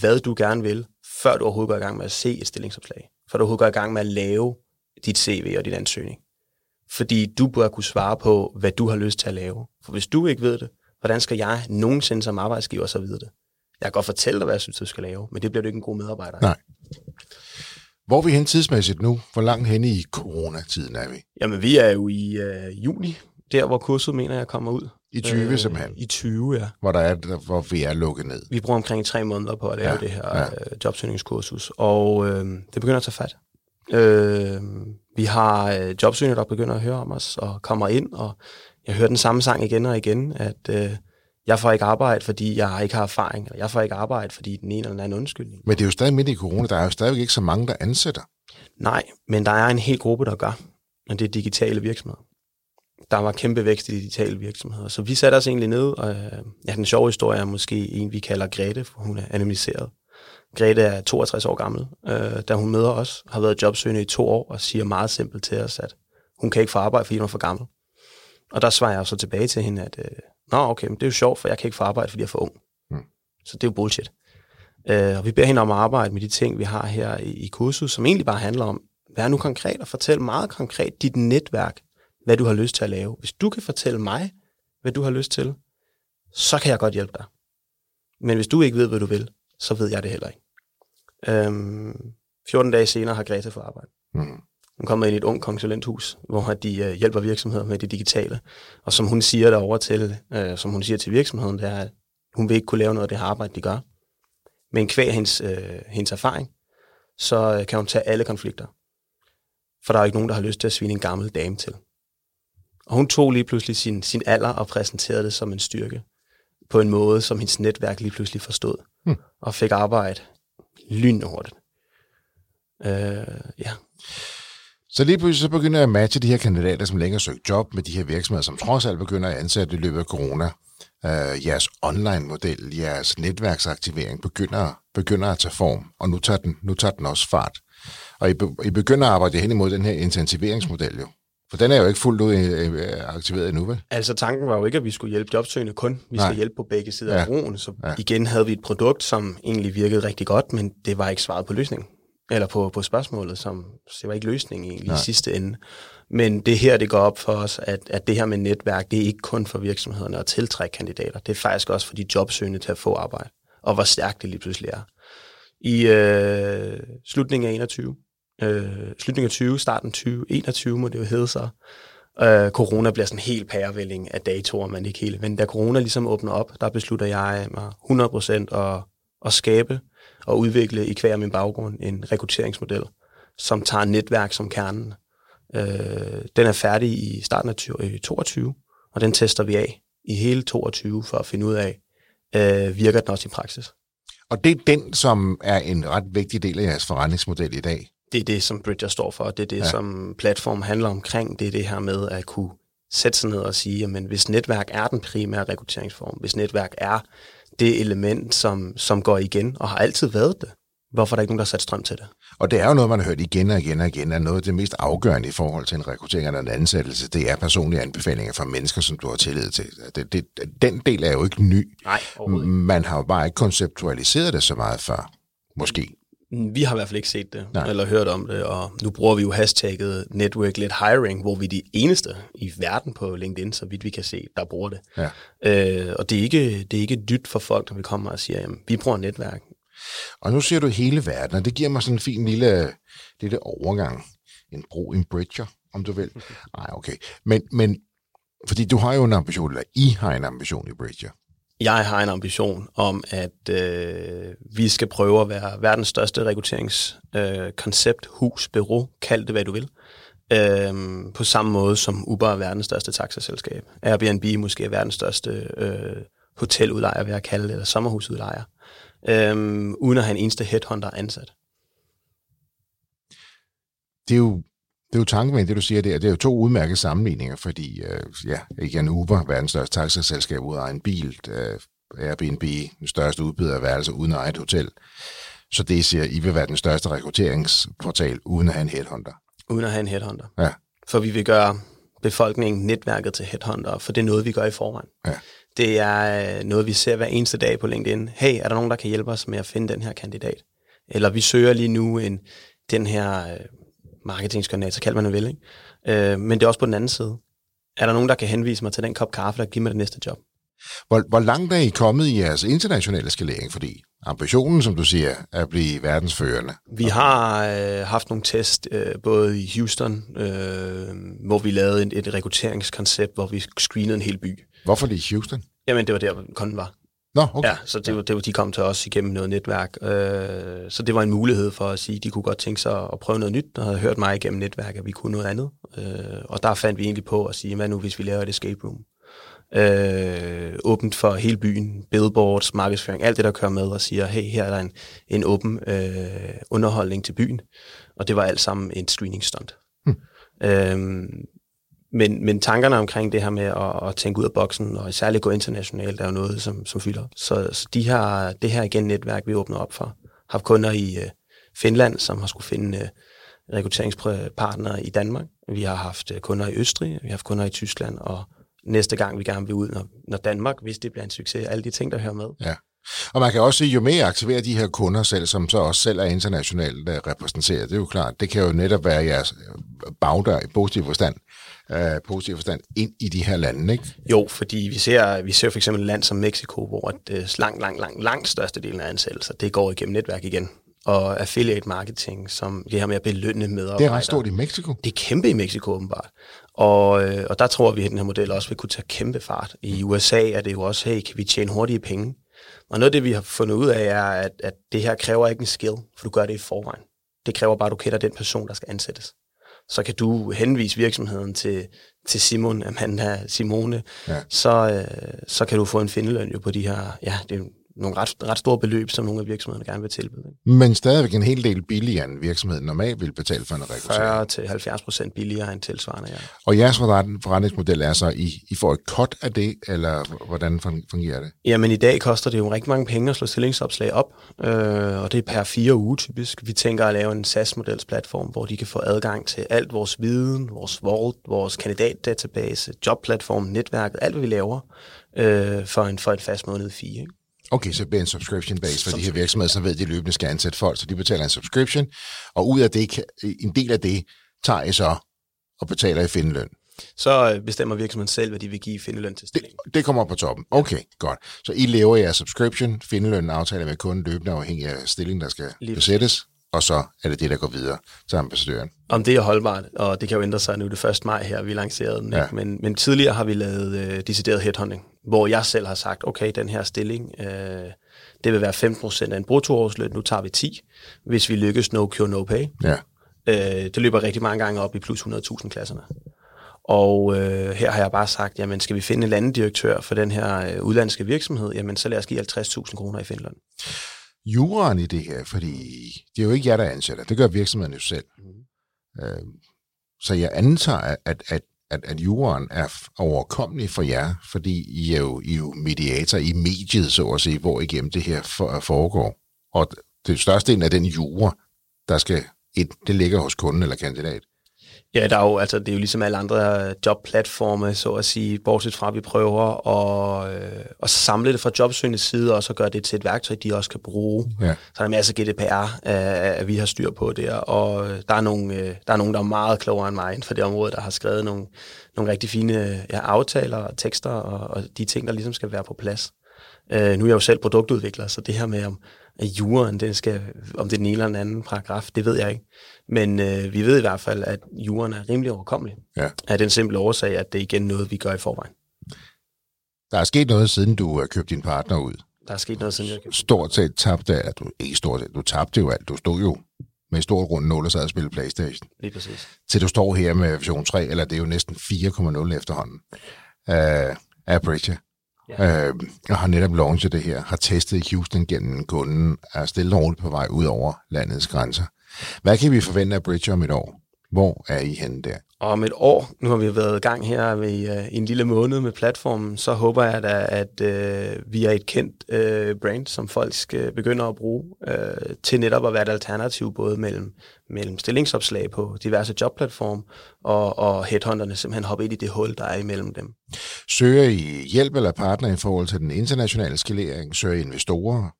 S2: hvad du gerne vil, før du overhovedet går i gang med at se et stillingsopslag. Før du overhovedet går i gang med at lave dit CV og din ansøgning. Fordi du bør kunne svare på, hvad du har lyst til at lave. For hvis du ikke ved det, hvordan skal jeg nogensinde som arbejdsgiver så vide det? Jeg kan godt fortælle dig, hvad jeg synes, du skal lave, men det bliver du ikke en god medarbejder.
S1: Nej. Hvor er vi hen tidsmæssigt nu? Hvor langt hen i coronatiden er vi?
S2: Jamen, vi er jo i øh, juni, der hvor kurset mener jeg kommer ud.
S1: I 20 øh, simpelthen?
S2: I 20, ja.
S1: Hvor, der er, hvor vi er lukket ned?
S2: Vi bruger omkring tre måneder på at lave ja, det her ja. øh, jobsøgningskursus, og øh, det begynder at tage fat. Øh, vi har øh, jobsøgende, der begynder at høre om os og kommer ind, og jeg hører den samme sang igen og igen, at øh, jeg får ikke arbejde, fordi jeg ikke har erfaring, eller jeg får ikke arbejde, fordi den ene eller anden undskyldning.
S1: Men det er jo stadig midt i corona, der er jo stadig ikke så mange, der ansætter.
S2: Nej, men der er en hel gruppe, der gør, og det er digitale virksomheder. Der var kæmpe vækst i de digitale virksomheder, så vi satte os egentlig ned, og øh, ja, den sjove historie er måske en, vi kalder Grete, for hun er anonymiseret. Grete er 62 år gammel, øh, da hun møder os, har været jobsøgende i to år, og siger meget simpelt til os, at hun kan ikke få arbejde, fordi hun er for gammel. Og der svarer jeg så tilbage til hende, at øh, Nå, okay, men det er jo sjovt, for jeg kan ikke få arbejde, fordi jeg er for ung. Mm. Så det er jo bullshit. Øh, og vi beder hende om at arbejde med de ting, vi har her i, i kursus, som egentlig bare handler om, vær nu konkret og fortæl meget konkret dit netværk, hvad du har lyst til at lave. Hvis du kan fortælle mig, hvad du har lyst til, så kan jeg godt hjælpe dig. Men hvis du ikke ved, hvad du vil, så ved jeg det heller ikke. Øhm, 14 dage senere har Greta fået arbejde. Mm. Hun kommer ind i et ung konsulenthus, hvor de øh, hjælper virksomheder med det digitale. Og som hun siger derovre til, øh, som hun siger til virksomheden, det er, at hun vil ikke kunne lave noget af det her arbejde, de gør. Men kvæg hendes, øh, hendes erfaring, så øh, kan hun tage alle konflikter. For der er ikke nogen, der har lyst til at svine en gammel dame til. Og hun tog lige pludselig sin, sin alder og præsenterede det som en styrke. På en måde, som hendes netværk lige pludselig forstod. Hmm. Og fik arbejde lynhurtigt. Øh, ja.
S1: Så lige pludselig så begynder jeg at matche de her kandidater, som længere søger job med de her virksomheder, som trods alt begynder at ansætte i løbet af corona. Uh, jeres online-model, jeres netværksaktivering begynder, begynder at tage form, og nu tager den, nu tager den også fart. Og I, be, I begynder at arbejde hen imod den her intensiveringsmodel jo. For den er jo ikke fuldt ud øh, øh, aktiveret endnu, vel?
S2: Altså tanken var jo ikke, at vi skulle hjælpe jobsøgende kun. Vi Nej. skal hjælpe på begge sider ja. af broen. Så ja. igen havde vi et produkt, som egentlig virkede rigtig godt, men det var ikke svaret på løsningen eller på, på spørgsmålet, som det var ikke løsningen egentlig Nej. i sidste ende. Men det her, det går op for os, at, at det her med netværk, det er ikke kun for virksomhederne at tiltrække kandidater. Det er faktisk også for de jobsøgende til at få arbejde. Og hvor stærkt det lige pludselig er. I øh, slutningen af 21, øh, slutningen af 20, starten 2021 må det jo hedde sig, øh, corona bliver sådan en helt pærevælling af datoer, man ikke helt. Men da corona ligesom åbner op, der beslutter jeg mig 100% at, at skabe og udvikle i hver min baggrund en rekrutteringsmodel, som tager netværk som kernen. Øh, den er færdig i starten af 2022, øh, og den tester vi af i hele 22 for at finde ud af, øh, virker den også i praksis.
S1: Og det er den, som er en ret vigtig del af jeres forretningsmodel i dag?
S2: Det er det, som Bridger står for, det er det, ja. som platform handler omkring. Det er det her med at kunne sætte sig ned og sige, at hvis netværk er den primære rekrutteringsform, hvis netværk er det element, som, som går igen, og har altid været det. Hvorfor er der ikke nogen, der har sat strøm til det?
S1: Og det er jo noget, man har hørt igen og igen og igen, at noget af det mest afgørende i forhold til en rekruttering eller en ansættelse, det er personlige anbefalinger fra mennesker, som du har tillid til. Det, det, den del er jo ikke ny.
S2: Nej,
S1: Man har jo bare ikke konceptualiseret det så meget før, måske.
S2: Vi har i hvert fald ikke set det, Nej. eller hørt om det, og nu bruger vi jo hashtagget network-led hiring, hvor vi er de eneste i verden på LinkedIn, så vidt vi kan se, der bruger det. Ja. Øh, og det er, ikke, det er ikke dybt for folk, når vi kommer og siger, jamen, vi bruger netværk.
S1: Og nu ser du hele verden, og det giver mig sådan en fin lille, lille overgang. En bro, en bridger, om du vil. Nej, okay. Men, men fordi du har jo en ambition, eller I har en ambition i Bridger.
S2: Jeg har en ambition om, at øh, vi skal prøve at være verdens største rekrutteringskoncept, øh, hus, bureau, kald det hvad du vil. Øh, på samme måde som Uber er verdens største taxaselskab. Airbnb måske er verdens største øh, hoteludlejer, vil jeg kalde det, eller sommerhusudlejer. Øh, uden at have en eneste headhunter ansat.
S1: Det er jo det er jo tanken det du siger der. Det er jo to udmærkede sammenligninger, fordi øh, ja, igen Uber, verdens største taxaselskab, ud af en bil, øh, Airbnb, den største udbyder af værelser uden at eje et hotel. Så det siger, I vil være den største rekrutteringsportal uden at have en headhunter.
S2: Uden at have en headhunter.
S1: Ja.
S2: For vi vil gøre befolkningen netværket til headhunter, for det er noget, vi gør i forvejen.
S1: Ja.
S2: Det er øh, noget, vi ser hver eneste dag på LinkedIn. Hey, er der nogen, der kan hjælpe os med at finde den her kandidat? Eller vi søger lige nu en, den her øh, marketingskoordinator, kalder man det vel, ikke? Øh, men det er også på den anden side. Er der nogen, der kan henvise mig til den kop kaffe, der giver mig det næste job?
S1: Hvor, hvor langt er I kommet i jeres internationale skalering? Fordi ambitionen, som du siger, er at blive verdensførende.
S2: Vi har øh, haft nogle test, øh, både i Houston, øh, hvor vi lavede et, et rekrutteringskoncept, hvor vi screenede en hel by.
S1: Hvorfor lige Houston?
S2: Jamen, det var der, kunden var.
S1: Nå, okay.
S2: Ja, så det var, det var, de kom til os igennem noget netværk. Øh, så det var en mulighed for at sige, at de kunne godt tænke sig at prøve noget nyt, og havde hørt mig igennem netværk, at vi kunne noget andet. Øh, og der fandt vi egentlig på at sige, hvad nu hvis vi laver et escape room? Øh, åbent for hele byen, billboards, markedsføring, alt det, der kører med og siger, hey, her er der en, en åben øh, underholdning til byen. Og det var alt sammen en screening stunt. Hmm. Øh, men, men tankerne omkring det her med at, at tænke ud af boksen, og særligt gå internationalt, er jo noget, som, som fylder. Så, så de her, det her igen netværk, vi åbner op for, har kunder i øh, Finland, som har skulle finde øh, rekrutteringspartnere i Danmark. Vi har haft øh, kunder i Østrig, vi har haft kunder i Tyskland, og næste gang vi gerne vil ud, når, når Danmark, hvis det bliver en succes, alle de ting, der hører med.
S1: Ja. Og man kan også sige, jo mere aktiverer de her kunder selv, som så også selv er internationalt øh, repræsenteret, det er jo klart, det kan jo netop være jeres øh, bagdør i positiv forstand, øh, positiv forstand ind i de her lande, ikke?
S2: Jo, fordi vi ser, vi ser for eksempel et land som Mexico, hvor det øh, langt, langt, langt, langt største del af ansættelser, det går igennem netværk igen. Og affiliate marketing, som det her med at belønne medarbejdere.
S1: Det er ret stort i Mexico.
S2: Det er kæmpe i Mexico, åbenbart. Og, øh, og der tror vi, at den her model også vil kunne tage kæmpe fart. I USA er det jo også, hey, kan vi tjene hurtige penge? Og noget af det, vi har fundet ud af, er, at, at det her kræver ikke en skill, for du gør det i forvejen. Det kræver bare, at du kender den person, der skal ansættes så kan du henvise virksomheden til, til Simon, Amanda, Simone, ja. så, øh, så kan du få en findeløn jo på de her, ja, det er nogle ret, ret store beløb, som nogle af virksomhederne gerne vil tilbyde.
S1: Men stadigvæk en hel del billigere, end virksomheden normalt vil betale for en rekruttering.
S2: 40 70 procent billigere end tilsvarende, ja.
S1: Og jeres forretningsmodel er så, I, I får et cut af det, eller hvordan fungerer det?
S2: Jamen i dag koster det jo rigtig mange penge at slå stillingsopslag op, øh, og det er per fire uger typisk. Vi tænker at lave en SaaS-models platform, hvor de kan få adgang til alt vores viden, vores vault, vores kandidatdatabase, jobplatform, netværket, alt hvad vi laver, øh, for, en, for et fast måned fire. Ikke?
S1: Okay, så bliver en subscription base for de her virksomheder, som ved, at de løbende skal ansætte folk, så de betaler en subscription, og ud af det, en del af det, tager I så og betaler i findeløn.
S2: Så øh, bestemmer virksomheden selv, hvad de vil give findeløn til stillingen.
S1: Det, det kommer op på toppen. Okay, godt. Så I lever jeres subscription, findeløn aftaler med kunden løbende afhængig af stillingen, der skal Lige besættes, og så er det det, der går videre til ambassadøren.
S2: Om det er holdbart, og det kan jo ændre sig nu det 1. maj her, vi lancerede den. Ja. Men, men tidligere har vi lavet øh, decideret headhunting, hvor jeg selv har sagt, okay, den her stilling, øh, det vil være 15% af en bruttoårsløn, nu tager vi 10, hvis vi lykkes no cure, no pay.
S1: Ja.
S2: Øh, det løber rigtig mange gange op i plus 100.000 klasserne. Og øh, her har jeg bare sagt, jamen skal vi finde en anden direktør for den her øh, udlandske virksomhed, jamen så lad os give 50.000 kroner i Finland
S1: juraen i det her, fordi det er jo ikke jer, der ansætter. Det gør virksomheden jo selv. Mm. Øh, så jeg antager, at, at, at, at juraen er overkommelig for jer, fordi I er jo, I er jo mediator i mediet, så at sige, hvor igennem det her for, foregår. Og det største del af den jura, der skal et, det ligger hos kunden eller kandidat.
S2: Ja, der er jo, altså, det er jo ligesom alle andre jobplatforme, så at sige, bortset fra, at vi prøver at, øh, at samle det fra jobsøgende side, og så gøre det til et værktøj, de også kan bruge. Ja. Så der er masser af GDPR, øh, at vi har styr på der, og der er, nogle, øh, der er nogen, der er meget klogere end mig inden for det område, der har skrevet nogle, nogle rigtig fine ja, aftaler og tekster, og, og de ting, der ligesom skal være på plads. Øh, nu er jeg jo selv produktudvikler, så det her med, om at juren, den skal, om det er den ene eller den anden paragraf, det ved jeg ikke. Men øh, vi ved i hvert fald, at juren er rimelig overkommelig.
S1: Ja.
S2: Af den simple årsag, at det er igen noget, vi gør i forvejen.
S1: Der er sket noget, siden du har købt din partner ud.
S2: Der er sket noget, siden jeg købte.
S1: Stort set tabte, at du, ikke stort set, du tabte jo alt. Du stod jo med stor rund 0 og sad og spillede Playstation.
S2: Lige præcis.
S1: Til du står her med version 3, eller det er jo næsten 4,0 efterhånden, uh, af Bridger. Ja. Øhm, uh, og har netop launchet det her, har testet i Houston gennem kunden, er stille og roligt på vej ud over landets grænser. Hvad kan vi forvente af Bridge om et år? Hvor er I henne der?
S2: Om et år, nu har vi været i gang her i, uh, en lille måned med platformen, så håber jeg da, at uh, vi er et kendt uh, brand, som folk skal begynde at bruge uh, til netop at være et alternativ både mellem, mellem stillingsopslag på diverse jobplatforme og, og headhunterne simpelthen hoppe ind i det hul, der er imellem dem.
S1: Søger I hjælp eller partner i forhold til den internationale skalering? Søger I investorer?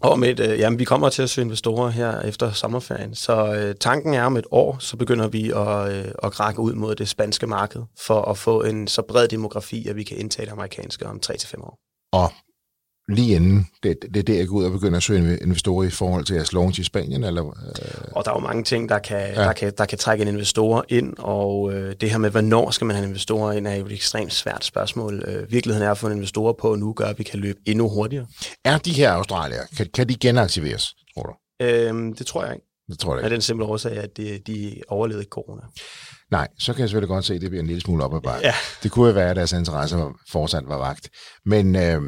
S2: Og med, øh, jamen, vi kommer til at søge investorer her efter sommerferien, så øh, tanken er om et år, så begynder vi at, øh, at række ud mod det spanske marked, for at få en så bred demografi, at vi kan indtage det amerikanske om 3-5 år.
S1: Og lige inden, det, det er der, jeg går ud og begynder at søge investorer i forhold til jeres launch i Spanien? Eller,
S2: øh... Og der er jo mange ting, der kan, ja. der kan, der kan trække en investorer ind, og øh, det her med, hvornår skal man have investorer ind, er jo et ekstremt svært spørgsmål. Øh, virkeligheden er at få investorer på nu, gør, at vi kan løbe endnu hurtigere.
S1: Er de her australier, kan, kan de genaktiveres, tror du?
S2: Øhm, det tror jeg ikke.
S1: Det tror jeg ikke.
S2: Af den simple årsag, at de, de overlevede corona.
S1: Nej, så kan jeg selvfølgelig godt se, at det bliver en lille smule op ad bakke.
S2: Ja.
S1: Det kunne jo være, at deres interesse fortsat var vagt. Men øh,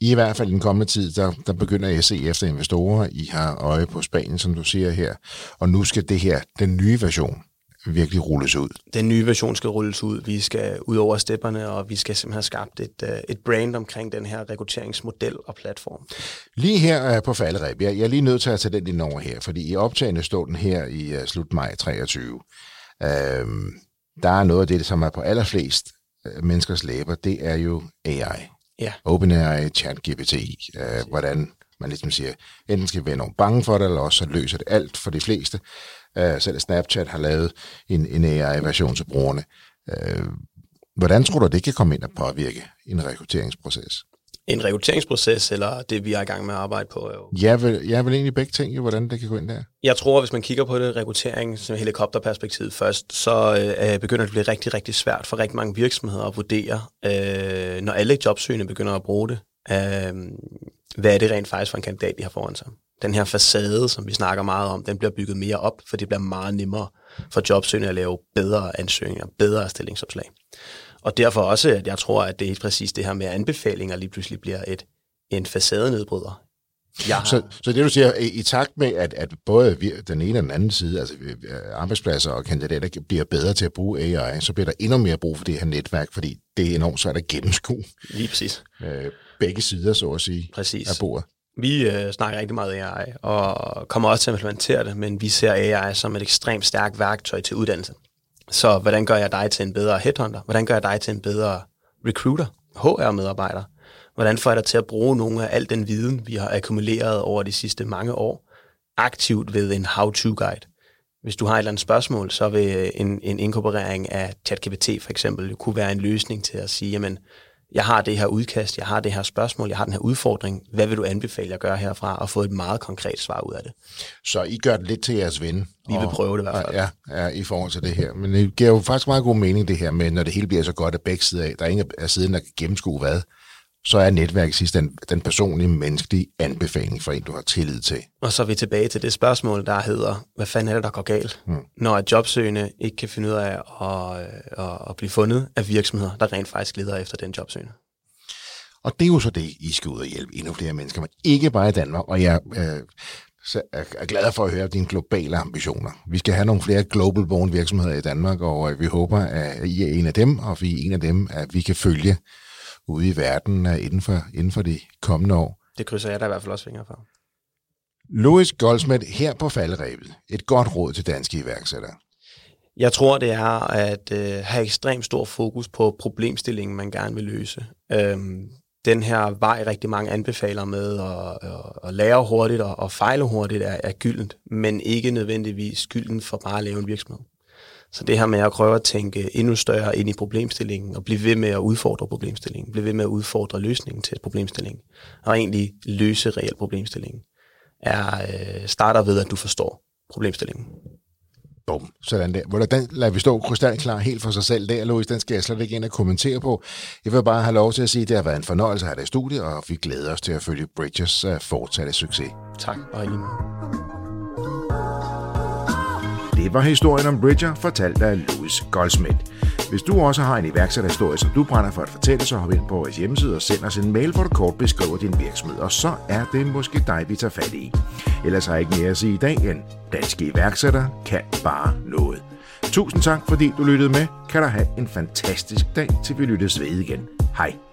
S1: i i hvert fald i den kommende tid, der, der begynder se efter investorer. I har øje på Spanien, som du siger her. Og nu skal det her, den nye version, virkelig rulles ud.
S2: Den nye version skal rulles ud. Vi skal ud over stepperne, og vi skal simpelthen have skabt et, uh, et brand omkring den her rekrutteringsmodel og platform.
S1: Lige her uh, på falderæb, jeg, jeg er lige nødt til at tage den ind over her, fordi i optagende stod den her i uh, slut maj 23. Uh, der er noget af det, som er på allerflest menneskers læber, det er jo AI.
S2: Ja.
S1: OpenAI, ChatGPT, uh, hvordan man ligesom siger, enten skal vi være nogen bange for det, eller også så løser det alt for de fleste. Uh, selv Snapchat har lavet en, en AI-version til brugerne. Uh, hvordan tror du, det kan komme ind og påvirke en rekrutteringsproces?
S2: En rekrutteringsproces, eller det, vi er i gang med at arbejde på? Jo.
S1: Jeg vil, jeg vil egentlig begge ting, jo, hvordan det kan gå ind der.
S2: Jeg tror, hvis man kigger på det rekruttering som helikopterperspektiv først, så øh, begynder det at blive rigtig, rigtig svært for rigtig mange virksomheder at vurdere, øh, når alle jobsøgende begynder at bruge det, øh, hvad er det rent faktisk for en kandidat, de har foran sig. Den her facade, som vi snakker meget om, den bliver bygget mere op, for det bliver meget nemmere for jobsøgende at lave bedre ansøgninger, bedre stillingsopslag. Og derfor også, at jeg tror, at det er præcis det her med anbefalinger lige pludselig bliver et, en facadenedbryder.
S1: Jeg har... så, så det du siger, i, i takt med, at, at både vi, den ene og den anden side, altså arbejdspladser og kandidater, bliver bedre til at bruge AI, så bliver der endnu mere brug for det her netværk, fordi det er enormt svært at gennemskue.
S2: Lige præcis.
S1: Øh, begge sider, så at sige,
S2: præcis.
S1: af bordet.
S2: Vi øh, snakker rigtig meget AI, og kommer også til at implementere det, men vi ser AI som et ekstremt stærkt værktøj til uddannelse. Så hvordan gør jeg dig til en bedre headhunter? Hvordan gør jeg dig til en bedre recruiter, HR-medarbejder? Hvordan får jeg dig til at bruge nogle af al den viden, vi har akkumuleret over de sidste mange år, aktivt ved en how-to-guide? Hvis du har et eller andet spørgsmål, så vil en, en inkorporering af ChatGPT for eksempel kunne være en løsning til at sige, jamen, jeg har det her udkast, jeg har det her spørgsmål, jeg har den her udfordring, hvad vil du anbefale at gøre herfra, og få et meget konkret svar ud af det.
S1: Så I gør det lidt til jeres ven?
S2: Vi vil prøve det i hvert fald.
S1: Ja, ja, i forhold til det her. Men det giver jo faktisk meget god mening det her med, når det hele bliver så godt af begge sider af, der er ingen af siden, der kan gennemskue hvad, så er netværk sidst den, den personlige, menneskelige anbefaling for en, du har tillid til.
S2: Og så er vi tilbage til det spørgsmål, der hedder, hvad fanden er det, der går galt? Hmm. Når et jobsøgende ikke kan finde ud af at, at, at blive fundet af virksomheder, der rent faktisk leder efter den jobsøgende.
S1: Og det er jo så det, I skal ud og hjælpe endnu flere mennesker, men ikke bare i Danmark. Og jeg øh, er glad for at høre dine globale ambitioner. Vi skal have nogle flere global born virksomheder i Danmark, og vi håber, at I er en af dem, og vi er en af dem, at vi kan følge ude i verden inden for, inden for de kommende år.
S2: Det krydser jeg da i hvert fald også fingre for.
S1: Louis Goldsmith her på falderæbet. Et godt råd til danske iværksættere.
S2: Jeg tror, det er at øh, have ekstremt stor fokus på problemstillingen, man gerne vil løse. Øhm, den her vej, rigtig mange anbefaler med at, at, at lære hurtigt og, og fejle hurtigt, er, er gyldent, men ikke nødvendigvis gylden for bare at lave en virksomhed. Så det her med at prøve at tænke endnu større ind i problemstillingen, og blive ved med at udfordre problemstillingen, blive ved med at udfordre løsningen til problemstillingen, og egentlig løse reelt problemstillingen, er, øh, starter ved, at du forstår problemstillingen.
S1: Bum, sådan der. Hvor den lader vi stå krystalklar helt for sig selv der, Louis. Den skal jeg slet ikke ind og kommentere på. Jeg vil bare have lov til at sige, at det har været en fornøjelse at have dig i studiet, og vi glæder os til at følge Bridges uh, fortsatte succes.
S2: Tak, og
S1: det var historien om Bridger, fortalt af Louis Goldsmith. Hvis du også har en iværksætterhistorie, som du brænder for at fortælle, så hop ind på vores hjemmeside og send os en mail, hvor du kort beskriver din virksomhed, og så er det måske dig, vi tager fat i. Ellers har jeg ikke mere at sige i dag end, danske iværksættere kan bare noget. Tusind tak, fordi du lyttede med. Kan du have en fantastisk dag, til vi lyttes ved igen. Hej.